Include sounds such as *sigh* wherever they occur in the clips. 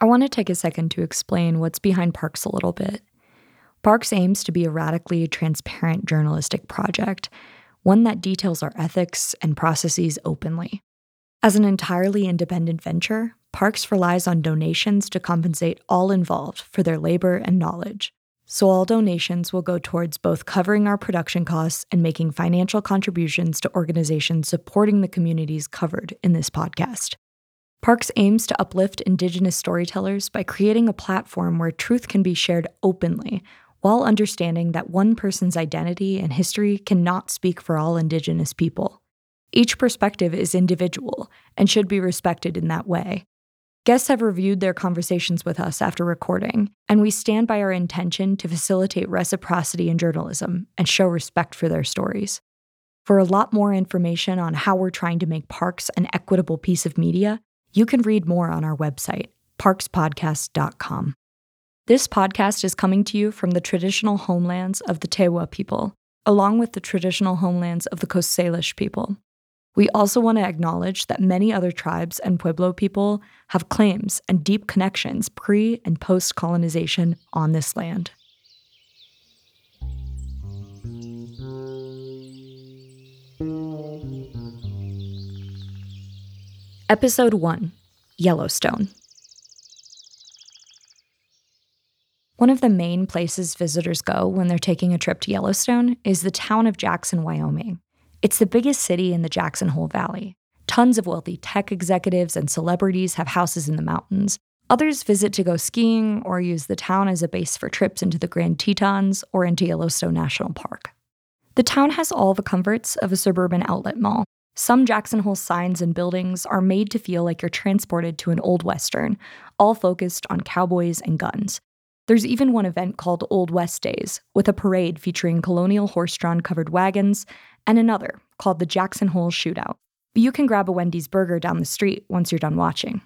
I want to take a second to explain what's behind Parks a little bit. Parks aims to be a radically transparent journalistic project, one that details our ethics and processes openly. As an entirely independent venture, Parks relies on donations to compensate all involved for their labor and knowledge. So, all donations will go towards both covering our production costs and making financial contributions to organizations supporting the communities covered in this podcast. Parks aims to uplift Indigenous storytellers by creating a platform where truth can be shared openly while understanding that one person's identity and history cannot speak for all Indigenous people. Each perspective is individual and should be respected in that way. Guests have reviewed their conversations with us after recording, and we stand by our intention to facilitate reciprocity in journalism and show respect for their stories. For a lot more information on how we're trying to make parks an equitable piece of media, you can read more on our website, parkspodcast.com. This podcast is coming to you from the traditional homelands of the Tewa people, along with the traditional homelands of the Coast Salish people. We also want to acknowledge that many other tribes and Pueblo people have claims and deep connections pre and post colonization on this land. Episode 1 Yellowstone. One of the main places visitors go when they're taking a trip to Yellowstone is the town of Jackson, Wyoming. It's the biggest city in the Jackson Hole Valley. Tons of wealthy tech executives and celebrities have houses in the mountains. Others visit to go skiing or use the town as a base for trips into the Grand Tetons or into Yellowstone National Park. The town has all the comforts of a suburban outlet mall. Some Jackson Hole signs and buildings are made to feel like you're transported to an old western, all focused on cowboys and guns. There's even one event called Old West Days, with a parade featuring colonial horse drawn covered wagons and another called the Jackson Hole Shootout. But you can grab a Wendy's burger down the street once you're done watching.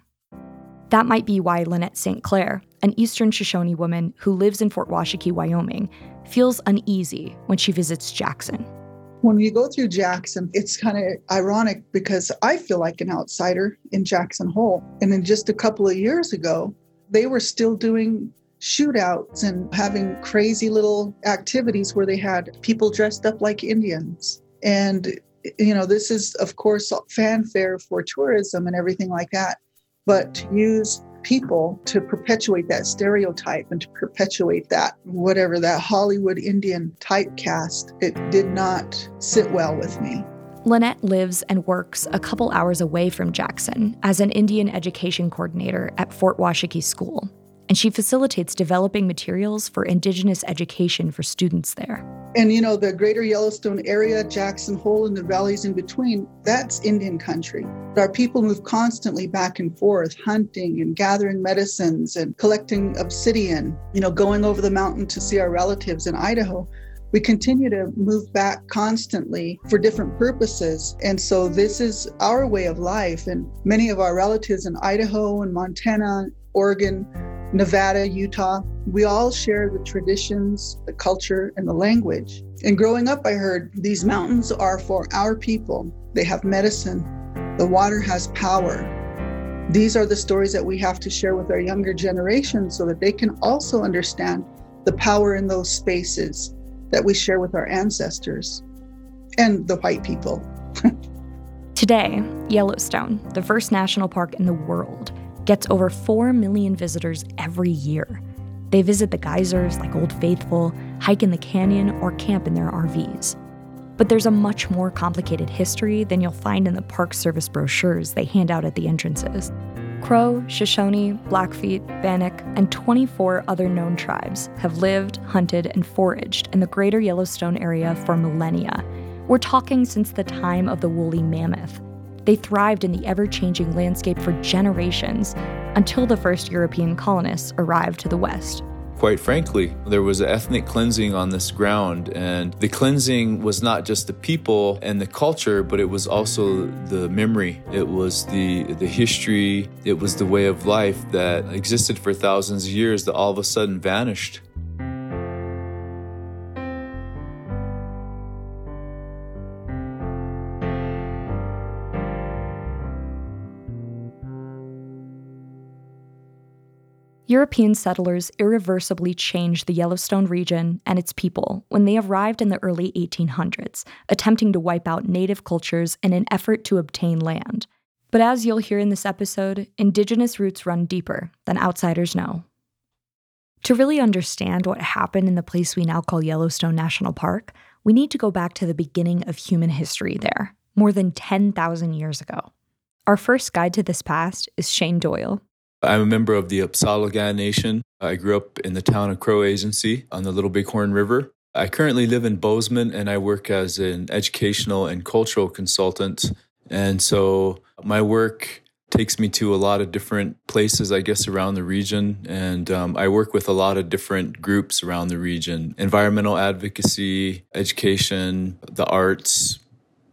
That might be why Lynette St. Clair, an Eastern Shoshone woman who lives in Fort Washakie, Wyoming, feels uneasy when she visits Jackson. When you go through Jackson, it's kind of ironic because I feel like an outsider in Jackson Hole. And then just a couple of years ago, they were still doing shootouts and having crazy little activities where they had people dressed up like Indians. And, you know, this is, of course, fanfare for tourism and everything like that. But to use people to perpetuate that stereotype and to perpetuate that, whatever, that Hollywood Indian typecast, it did not sit well with me. Lynette lives and works a couple hours away from Jackson as an Indian education coordinator at Fort Washakie School, and she facilitates developing materials for Indigenous education for students there. And you know, the greater Yellowstone area, Jackson Hole, and the valleys in between, that's Indian country. Our people move constantly back and forth, hunting and gathering medicines and collecting obsidian, you know, going over the mountain to see our relatives in Idaho we continue to move back constantly for different purposes. And so this is our way of life. And many of our relatives in Idaho and Montana, Oregon, Nevada, Utah, we all share the traditions, the culture, and the language. And growing up, I heard these mountains are for our people. They have medicine, the water has power. These are the stories that we have to share with our younger generation so that they can also understand the power in those spaces that we share with our ancestors and the white people. *laughs* Today, Yellowstone, the first national park in the world, gets over 4 million visitors every year. They visit the geysers like Old Faithful, hike in the canyon, or camp in their RVs. But there's a much more complicated history than you'll find in the Park Service brochures they hand out at the entrances. Crow, Shoshone, Blackfeet, Bannock, and 24 other known tribes have lived, hunted, and foraged in the greater Yellowstone area for millennia. We're talking since the time of the woolly mammoth, they thrived in the ever changing landscape for generations until the first European colonists arrived to the West. Quite frankly, there was an ethnic cleansing on this ground, and the cleansing was not just the people and the culture, but it was also the memory. It was the the history. It was the way of life that existed for thousands of years that all of a sudden vanished. European settlers irreversibly changed the Yellowstone region and its people when they arrived in the early 1800s, attempting to wipe out native cultures in an effort to obtain land. But as you'll hear in this episode, indigenous roots run deeper than outsiders know. To really understand what happened in the place we now call Yellowstone National Park, we need to go back to the beginning of human history there, more than 10,000 years ago. Our first guide to this past is Shane Doyle. I'm a member of the Apsáalooke Nation. I grew up in the town of Crow Agency on the Little Bighorn River. I currently live in Bozeman and I work as an educational and cultural consultant. And so my work takes me to a lot of different places, I guess, around the region. And um, I work with a lot of different groups around the region environmental advocacy, education, the arts.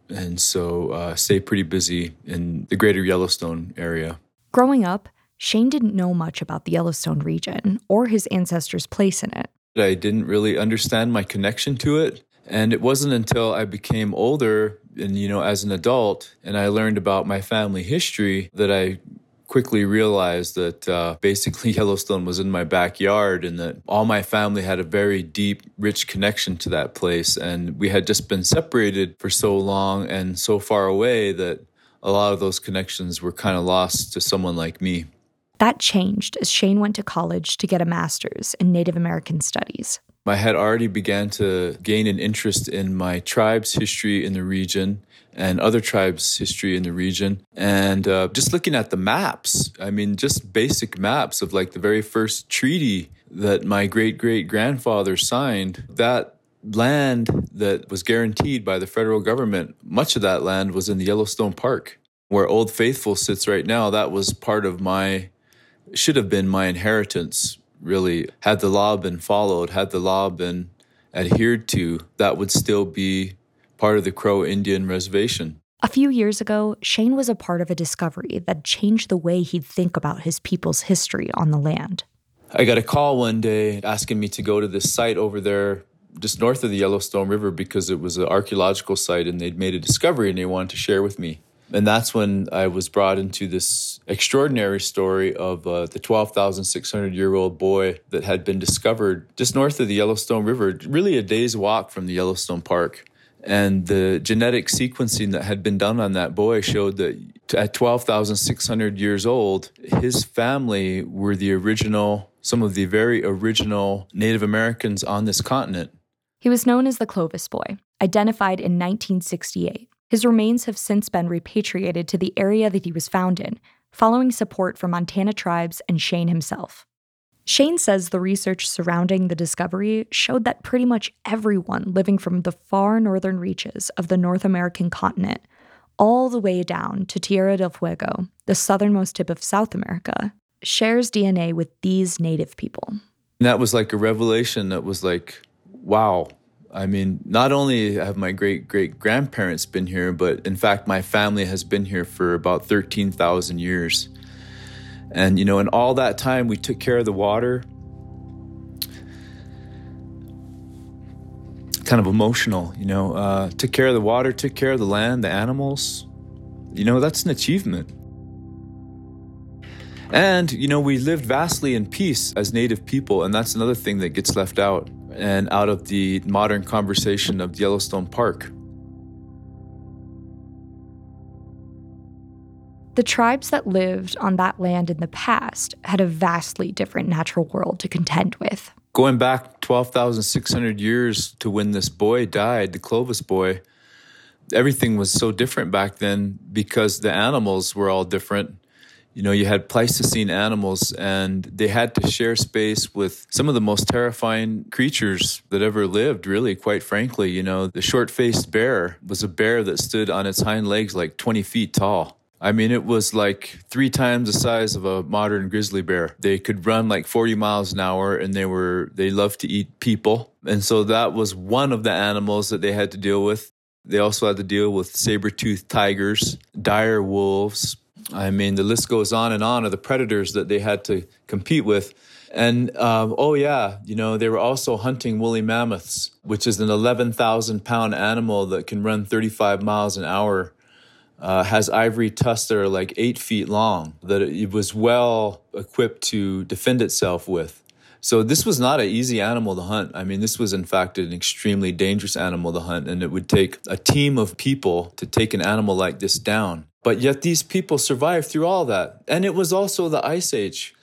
And so uh, stay pretty busy in the greater Yellowstone area. Growing up, Shane didn't know much about the Yellowstone region or his ancestors' place in it. I didn't really understand my connection to it. And it wasn't until I became older and, you know, as an adult and I learned about my family history that I quickly realized that uh, basically *laughs* Yellowstone was in my backyard and that all my family had a very deep, rich connection to that place. And we had just been separated for so long and so far away that a lot of those connections were kind of lost to someone like me. That changed as Shane went to college to get a master's in Native American Studies. I had already began to gain an interest in my tribe's history in the region and other tribes' history in the region. And uh, just looking at the maps, I mean, just basic maps of like the very first treaty that my great great grandfather signed, that land that was guaranteed by the federal government, much of that land was in the Yellowstone Park. Where Old Faithful sits right now, that was part of my, should have been my inheritance really, had the law been followed, had the law been adhered to, that would still be part of the Crow Indian reservation. A few years ago, Shane was a part of a discovery that changed the way he'd think about his people's history on the land. I got a call one day asking me to go to this site over there just north of the Yellowstone River because it was an archaeological site and they'd made a discovery and they wanted to share with me. And that's when I was brought into this extraordinary story of uh, the 12,600 year old boy that had been discovered just north of the Yellowstone River, really a day's walk from the Yellowstone Park. And the genetic sequencing that had been done on that boy showed that at 12,600 years old, his family were the original, some of the very original Native Americans on this continent. He was known as the Clovis Boy, identified in 1968. His remains have since been repatriated to the area that he was found in, following support from Montana tribes and Shane himself. Shane says the research surrounding the discovery showed that pretty much everyone living from the far northern reaches of the North American continent all the way down to Tierra del Fuego, the southernmost tip of South America, shares DNA with these native people. And that was like a revelation that was like, wow, I mean, not only have my great great grandparents been here, but in fact, my family has been here for about 13,000 years. And, you know, in all that time, we took care of the water. Kind of emotional, you know, uh, took care of the water, took care of the land, the animals. You know, that's an achievement. And, you know, we lived vastly in peace as Native people, and that's another thing that gets left out and out of the modern conversation of Yellowstone Park. The tribes that lived on that land in the past had a vastly different natural world to contend with. Going back 12,600 years to when this boy died, the Clovis boy, everything was so different back then because the animals were all different you know, you had Pleistocene animals and they had to share space with some of the most terrifying creatures that ever lived, really, quite frankly. You know, the short faced bear was a bear that stood on its hind legs like 20 feet tall. I mean, it was like three times the size of a modern grizzly bear. They could run like 40 miles an hour and they were, they loved to eat people. And so that was one of the animals that they had to deal with. They also had to deal with saber toothed tigers, dire wolves, I mean, the list goes on and on of the predators that they had to compete with. And um, oh, yeah, you know, they were also hunting woolly mammoths, which is an 11,000 pound animal that can run 35 miles an hour. uh, has ivory tusks that are like eight feet long that it was well equipped to defend itself with. So this was not an easy animal to hunt. I mean, this was in fact an extremely dangerous animal to hunt, and it would take a team of people to take an animal like this down. But yet these people survived through all that. And it was also the Ice Age.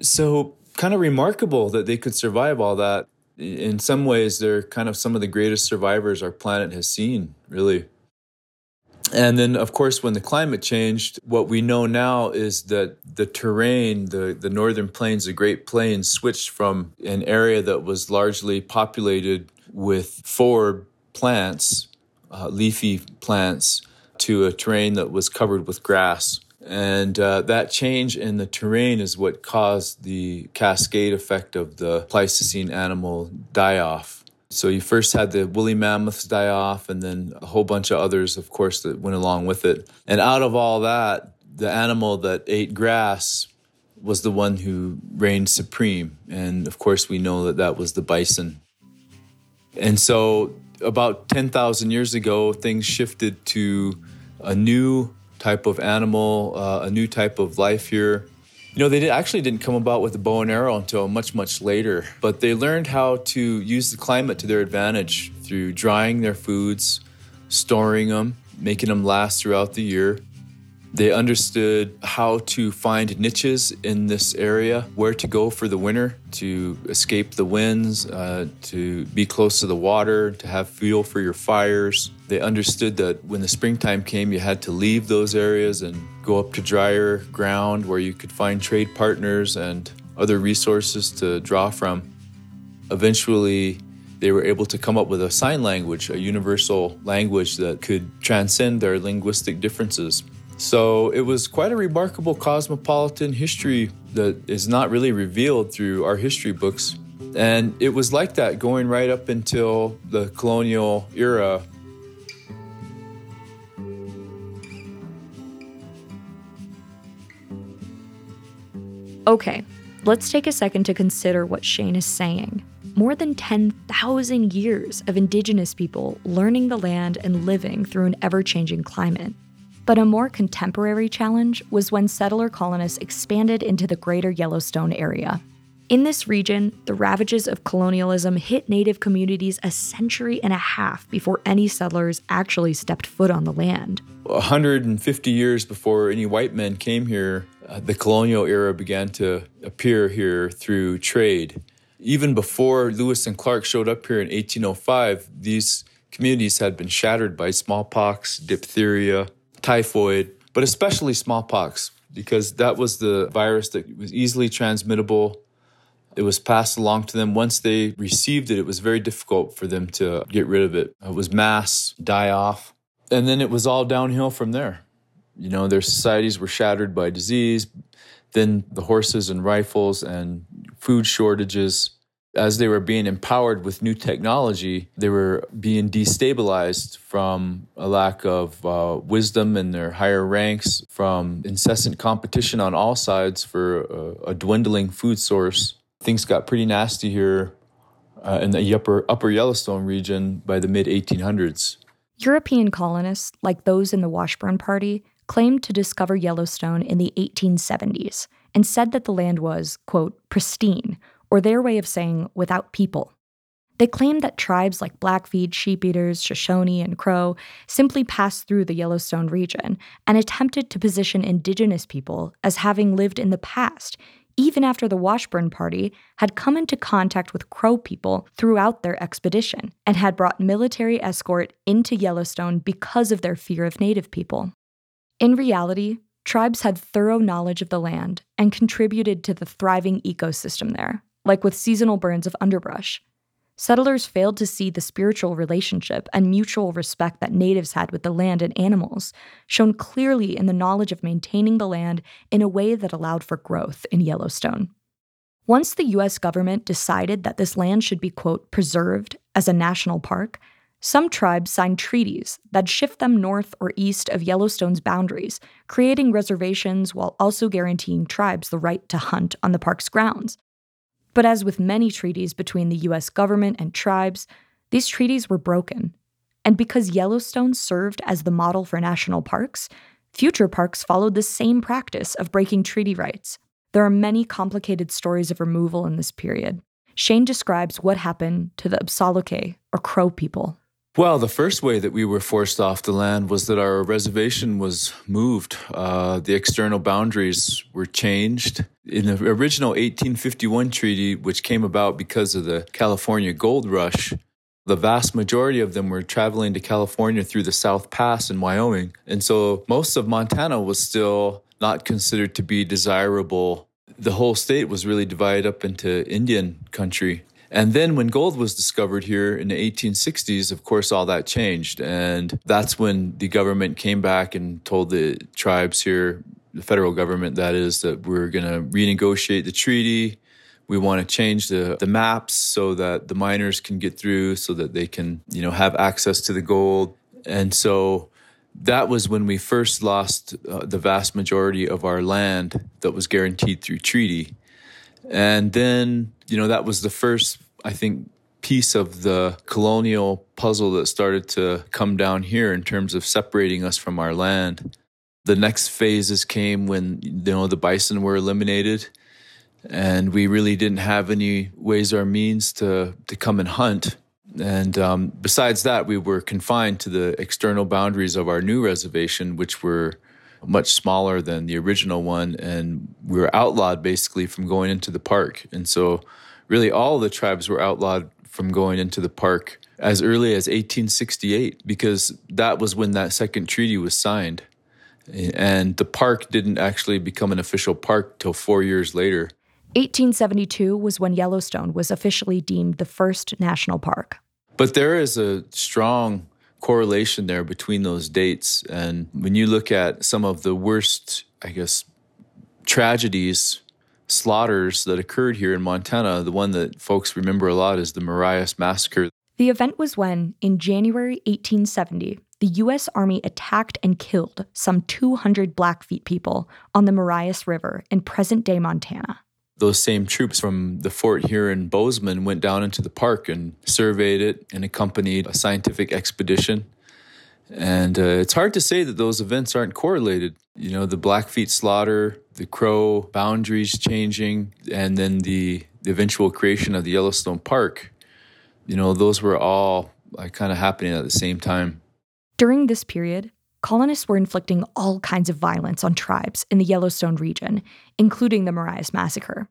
So kind of remarkable that they could survive all that. In some ways, they're kind of some of the greatest survivors our planet has seen, really. And then, of course, when the climate changed, what we know now is that the terrain, the, the northern plains, the Great Plains, switched from an area that was largely populated with forb plants, uh, leafy plants, to a terrain that was covered with grass. And uh, that change in the terrain is what caused the cascade effect of the Pleistocene animal die off. So you first had the woolly mammoths die off, and then a whole bunch of others, of course, that went along with it. And out of all that, the animal that ate grass was the one who reigned supreme. And of course, we know that that was the bison. And so, about 10,000 years ago, things shifted to a new type of animal, uh, a new type of life here. You know, they did, actually didn't come about with the bow and arrow until much, much later, but they learned how to use the climate to their advantage through drying their foods, storing them, making them last throughout the year. They understood how to find niches in this area, where to go for the winter to escape the winds, uh, to be close to the water, to have fuel for your fires. They understood that when the springtime came, you had to leave those areas and go up to drier ground where you could find trade partners and other resources to draw from. Eventually, they were able to come up with a sign language, a universal language that could transcend their linguistic differences. So it was quite a remarkable cosmopolitan history that is not really revealed through our history books. And it was like that going right up until the colonial era Okay, let's take a second to consider what Shane is saying. More than 10,000 years of indigenous people learning the land and living through an ever changing climate. But a more contemporary challenge was when settler colonists expanded into the greater Yellowstone area. In this region, the ravages of colonialism hit native communities a century and a half before any settlers actually stepped foot on the land. 150 years before any white men came here, uh, the colonial era began to appear here through trade. Even before Lewis and Clark showed up here in 1805, these communities had been shattered by smallpox, diphtheria, typhoid, but especially smallpox, because that was the virus that was easily transmittable it was passed along to them. Once they received it, it was very difficult for them to get rid of it. It was mass die off. And then it was all downhill from there. You know, their societies were shattered by disease, then the horses and rifles and food shortages. As they were being empowered with new technology, they were being destabilized from a lack of uh, wisdom in their higher ranks, from incessant competition on all sides for a, a dwindling food source things got pretty nasty here uh, in the upper upper Yellowstone region by the mid 1800s. European colonists, like those in the Washburn Party, claimed to discover Yellowstone in the 1870s and said that the land was, quote, pristine, or their way of saying without people. They claimed that tribes like Blackfeet, Sheep-Eaters, Shoshone, and Crow simply passed through the Yellowstone region and attempted to position indigenous people as having lived in the past, even after the Washburn Party had come into contact with Crow people throughout their expedition and had brought military escort into Yellowstone because of their fear of Native people. In reality, tribes had thorough knowledge of the land and contributed to the thriving ecosystem there, like with seasonal burns of underbrush, Settlers failed to see the spiritual relationship and mutual respect that natives had with the land and animals, shown clearly in the knowledge of maintaining the land in a way that allowed for growth in Yellowstone. Once the US government decided that this land should be, quote, preserved as a national park, some tribes signed treaties that shift them north or east of Yellowstone's boundaries, creating reservations while also guaranteeing tribes the right to hunt on the park's grounds. But as with many treaties between the US government and tribes, these treaties were broken. And because Yellowstone served as the model for national parks, future parks followed the same practice of breaking treaty rights. There are many complicated stories of removal in this period. Shane describes what happened to the Apsáalooke, or Crow people. Well, the first way that we were forced off the land was that our reservation was moved. Uh, the external boundaries were changed. In the original 1851 treaty, which came about because of the California gold rush, the vast majority of them were traveling to California through the South Pass in Wyoming. And so most of Montana was still not considered to be desirable. The whole state was really divided up into Indian country. And then when gold was discovered here in the 1860s, of course, all that changed. And that's when the government came back and told the tribes here, the federal government, that is, that we're going to renegotiate the treaty. We want to change the, the maps so that the miners can get through, so that they can, you know, have access to the gold. And so that was when we first lost uh, the vast majority of our land that was guaranteed through treaty. And then, you know, that was the first I think, piece of the colonial puzzle that started to come down here in terms of separating us from our land. The next phases came when you know the bison were eliminated, and we really didn't have any ways or means to to come and hunt. And um, besides that, we were confined to the external boundaries of our new reservation, which were much smaller than the original one, and we were outlawed basically from going into the park. And so really all the tribes were outlawed from going into the park as early as 1868 because that was when that second treaty was signed. And the park didn't actually become an official park till four years later. 1872 was when Yellowstone was officially deemed the first national park. But there is a strong correlation there between those dates. And when you look at some of the worst, I guess, tragedies slaughters that occurred here in Montana, the one that folks remember a lot is the Marias Massacre. The event was when, in January 1870, the U.S. Army attacked and killed some 200 Blackfeet people on the Marias River in present day Montana. Those same troops from the fort here in Bozeman went down into the park and surveyed it and accompanied a scientific expedition. And uh, it's hard to say that those events aren't correlated. You know, the Blackfeet slaughter, the Crow boundaries changing, and then the, the eventual creation of the Yellowstone Park, you know, those were all like, kind of happening at the same time. During this period, colonists were inflicting all kinds of violence on tribes in the Yellowstone region, including the Marias Massacre.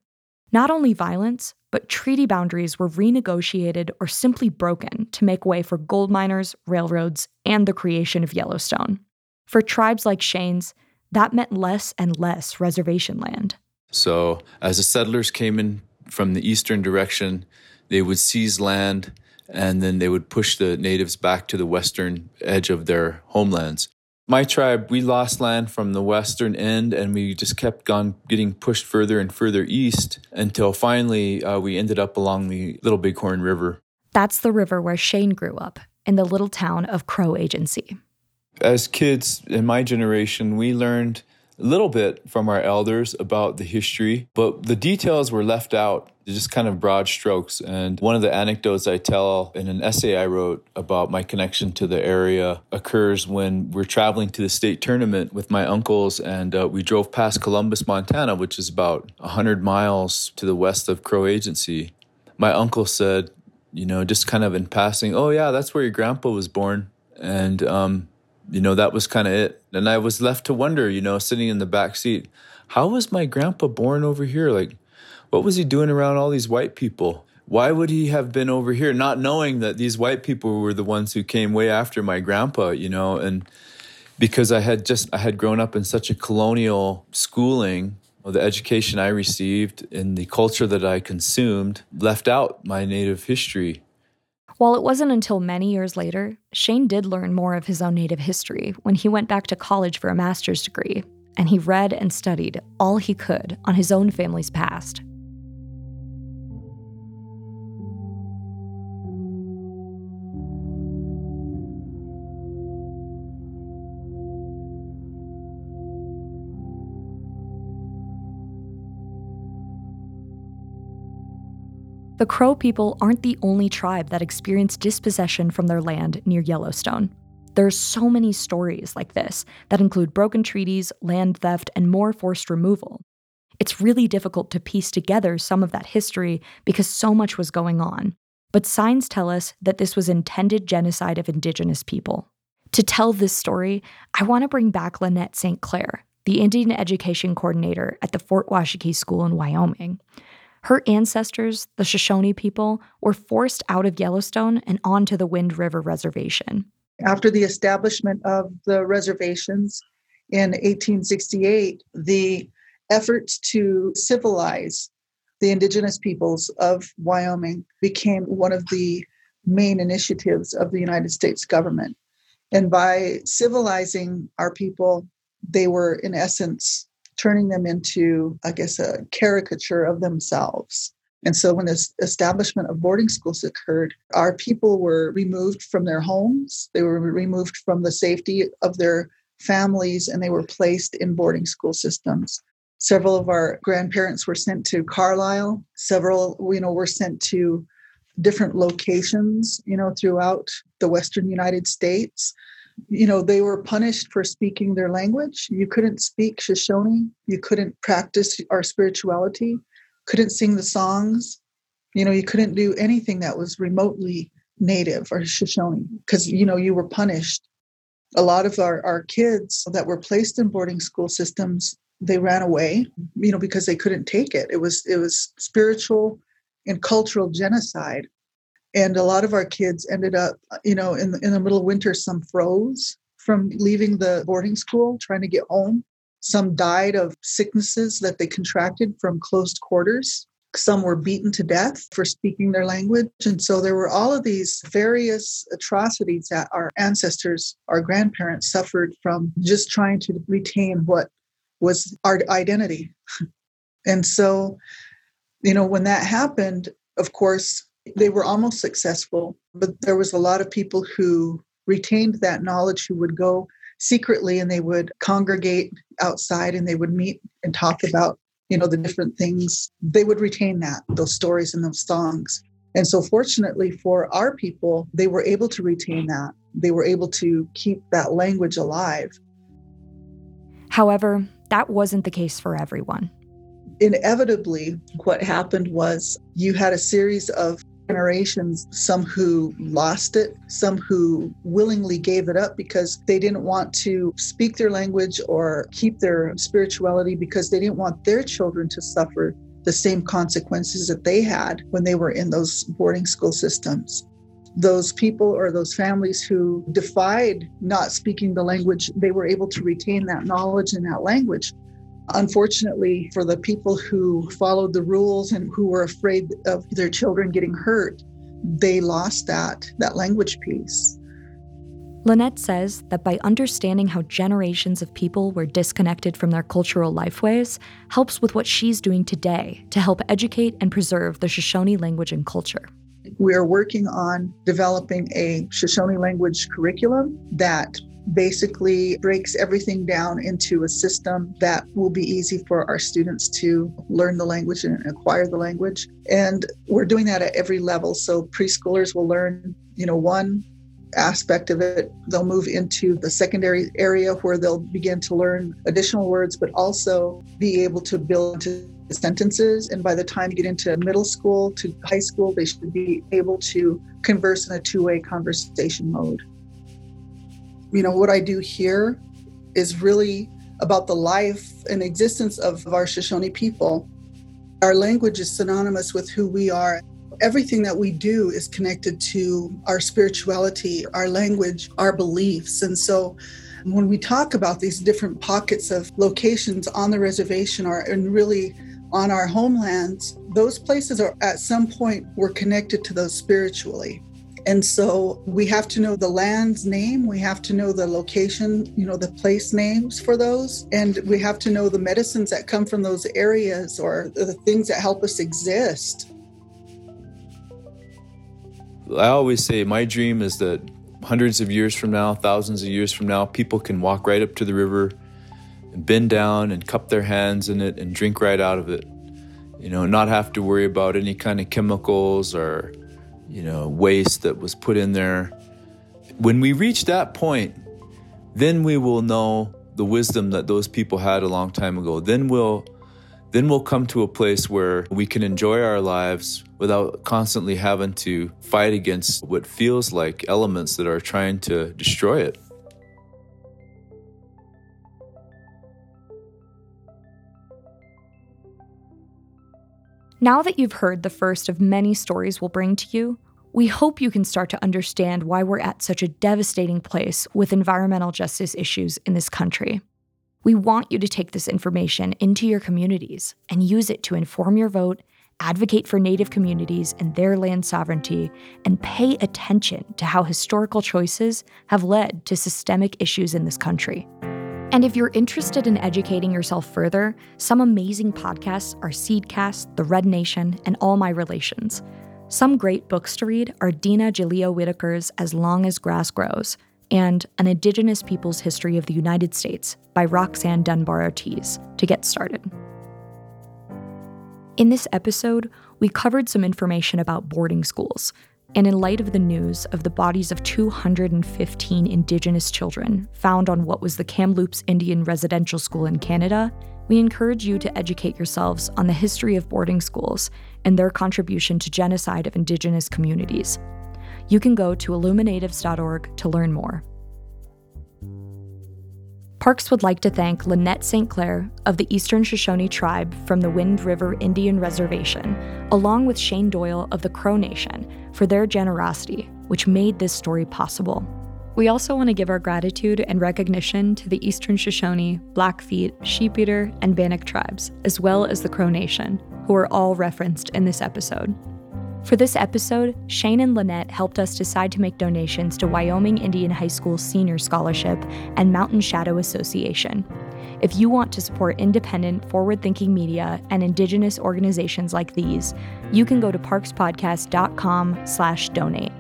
Not only violence, but treaty boundaries were renegotiated or simply broken to make way for gold miners, railroads, and the creation of Yellowstone. For tribes like Shane's, that meant less and less reservation land. So, as the settlers came in from the eastern direction, they would seize land and then they would push the natives back to the western edge of their homelands. My tribe, we lost land from the western end and we just kept on getting pushed further and further east until finally uh, we ended up along the Little Bighorn River. That's the river where Shane grew up, in the little town of Crow Agency. As kids in my generation, we learned a little bit from our elders about the history, but the details were left out, just kind of broad strokes. And one of the anecdotes I tell in an essay I wrote about my connection to the area occurs when we're traveling to the state tournament with my uncles, and uh, we drove past Columbus, Montana, which is about 100 miles to the west of Crow Agency. My uncle said, you know, just kind of in passing, oh, yeah, that's where your grandpa was born. And um, you know, that was kind of it. And I was left to wonder, you know, sitting in the back seat, how was my grandpa born over here? Like, what was he doing around all these white people? Why would he have been over here, not knowing that these white people were the ones who came way after my grandpa, you know? And because I had just, I had grown up in such a colonial schooling, the education I received and the culture that I consumed left out my native history. While it wasn't until many years later, Shane did learn more of his own native history when he went back to college for a master's degree, and he read and studied all he could on his own family's past. The Crow people aren't the only tribe that experienced dispossession from their land near Yellowstone. There are so many stories like this that include broken treaties, land theft, and more forced removal. It's really difficult to piece together some of that history because so much was going on. But signs tell us that this was intended genocide of Indigenous people. To tell this story, I want to bring back Lynette St. Clair, the Indian Education Coordinator at the Fort Washakie School in Wyoming. Her ancestors, the Shoshone people, were forced out of Yellowstone and onto the Wind River Reservation. After the establishment of the reservations in 1868, the efforts to civilize the indigenous peoples of Wyoming became one of the main initiatives of the United States government. And by civilizing our people, they were, in essence, turning them into, I guess, a caricature of themselves. And so when this establishment of boarding schools occurred, our people were removed from their homes, they were removed from the safety of their families, and they were placed in boarding school systems. Several of our grandparents were sent to Carlisle. Several, you know, were sent to different locations, you know, throughout the Western United States you know, they were punished for speaking their language. You couldn't speak Shoshone. You couldn't practice our spirituality, couldn't sing the songs. You know, you couldn't do anything that was remotely native or Shoshone because, you know, you were punished. A lot of our, our kids that were placed in boarding school systems, they ran away, you know, because they couldn't take it. It was it was spiritual and cultural genocide and a lot of our kids ended up you know in, in the middle of winter some froze from leaving the boarding school trying to get home. Some died of sicknesses that they contracted from closed quarters. Some were beaten to death for speaking their language. And so there were all of these various atrocities that our ancestors our grandparents suffered from just trying to retain what was our identity. *laughs* And so you know when that happened of course they were almost successful, but there was a lot of people who retained that knowledge who would go secretly and they would congregate outside and they would meet and talk about you know the different things. They would retain that those stories and those songs. And so fortunately for our people they were able to retain that. They were able to keep that language alive. However that wasn't the case for everyone. Inevitably what happened was you had a series of generations, some who lost it, some who willingly gave it up because they didn't want to speak their language or keep their spirituality because they didn't want their children to suffer the same consequences that they had when they were in those boarding school systems. Those people or those families who defied not speaking the language, they were able to retain that knowledge and that language Unfortunately, for the people who followed the rules and who were afraid of their children getting hurt, they lost that that language piece. Lynette says that by understanding how generations of people were disconnected from their cultural lifeways helps with what she's doing today to help educate and preserve the Shoshone language and culture. We are working on developing a Shoshone language curriculum that basically breaks everything down into a system that will be easy for our students to learn the language and acquire the language. And we're doing that at every level. So preschoolers will learn, you know, one aspect of it. They'll move into the secondary area where they'll begin to learn additional words, but also be able to build into sentences. And by the time you get into middle school to high school, they should be able to converse in a two way conversation mode you know, what I do here is really about the life and existence of, our Shoshone people. Our language is synonymous with who we are. Everything that we do is connected to our spirituality, our language, our beliefs. And so when we talk about these different pockets of locations on the reservation or and really on our homelands, those places are at some point were connected to those spiritually. And so we have to know the land's name, we have to know the location, you know, the place names for those, and we have to know the medicines that come from those areas or the things that help us exist. I always say my dream is that hundreds of years from now, thousands of years from now, people can walk right up to the river and bend down and cup their hands in it and drink right out of it. You know, not have to worry about any kind of chemicals or, you know, waste that was put in there. When we reach that point, then we will know the wisdom that those people had a long time ago. Then we'll then we'll come to a place where we can enjoy our lives without constantly having to fight against what feels like elements that are trying to destroy it. Now that you've heard the first of many stories we'll bring to you, we hope you can start to understand why we're at such a devastating place with environmental justice issues in this country. We want you to take this information into your communities and use it to inform your vote, advocate for Native communities and their land sovereignty, and pay attention to how historical choices have led to systemic issues in this country. And if you're interested in educating yourself further, some amazing podcasts are Seedcast, The Red Nation, and All My Relations. Some great books to read are Dina Gilio Whitaker's As Long as Grass Grows and An Indigenous People's History of the United States by Roxanne Dunbar Ortiz to get started. In this episode, we covered some information about boarding schools, and in light of the news of the bodies of 215 Indigenous children found on what was the Kamloops Indian Residential School in Canada, we encourage you to educate yourselves on the history of boarding schools and their contribution to genocide of Indigenous communities. You can go to illuminatives.org to learn more. Parks would like to thank Lynette St. Clair of the Eastern Shoshone Tribe from the Wind River Indian Reservation, along with Shane Doyle of the Crow Nation, for their generosity, which made this story possible. We also want to give our gratitude and recognition to the Eastern Shoshone, Blackfeet, Sheepeater, and Bannock tribes, as well as the Crow Nation, who are all referenced in this episode. For this episode, Shane and Lynette helped us decide to make donations to Wyoming Indian High School Senior Scholarship and Mountain Shadow Association. If you want to support independent, forward-thinking media and indigenous organizations like these, you can go to parkspodcast.com slash donate.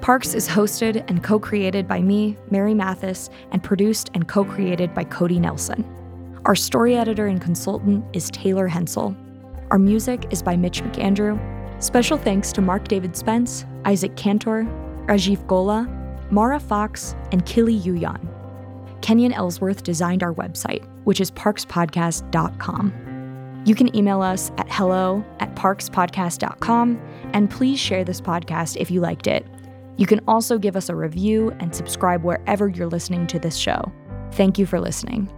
Parks is hosted and co-created by me, Mary Mathis, and produced and co-created by Cody Nelson. Our story editor and consultant is Taylor Hensel. Our music is by Mitch McAndrew Special thanks to Mark David Spence, Isaac Cantor, Rajiv Gola, Mara Fox, and Kiliii Yuyan. Kenyon Ellsworth designed our website, which is parkspodcast.com. You can email us at hello at parkspodcast.com, and please share this podcast if you liked it. You can also give us a review and subscribe wherever you're listening to this show. Thank you for listening.